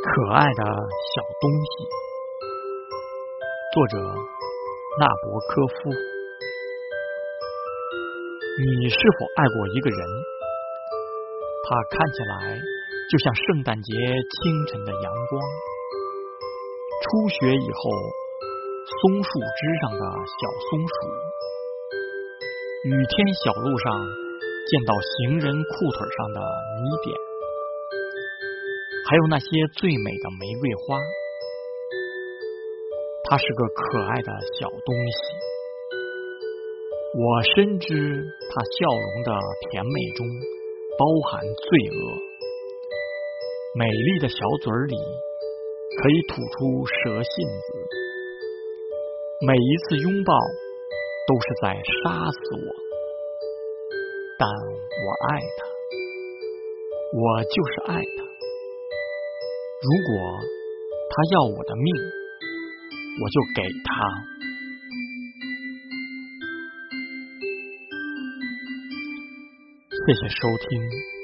可爱的小东西，作者纳博科夫。你是否爱过一个人？他看起来就像圣诞节清晨的阳光。初雪以后，松树枝上的小松鼠，雨天小路上见到行人裤腿上的泥点。还有那些最美的玫瑰花，它是个可爱的小东西。我深知它笑容的甜美中包含罪恶，美丽的小嘴里可以吐出蛇信子。每一次拥抱都是在杀死我，但我爱它，我就是爱它。如果他要我的命，我就给他。谢谢收听。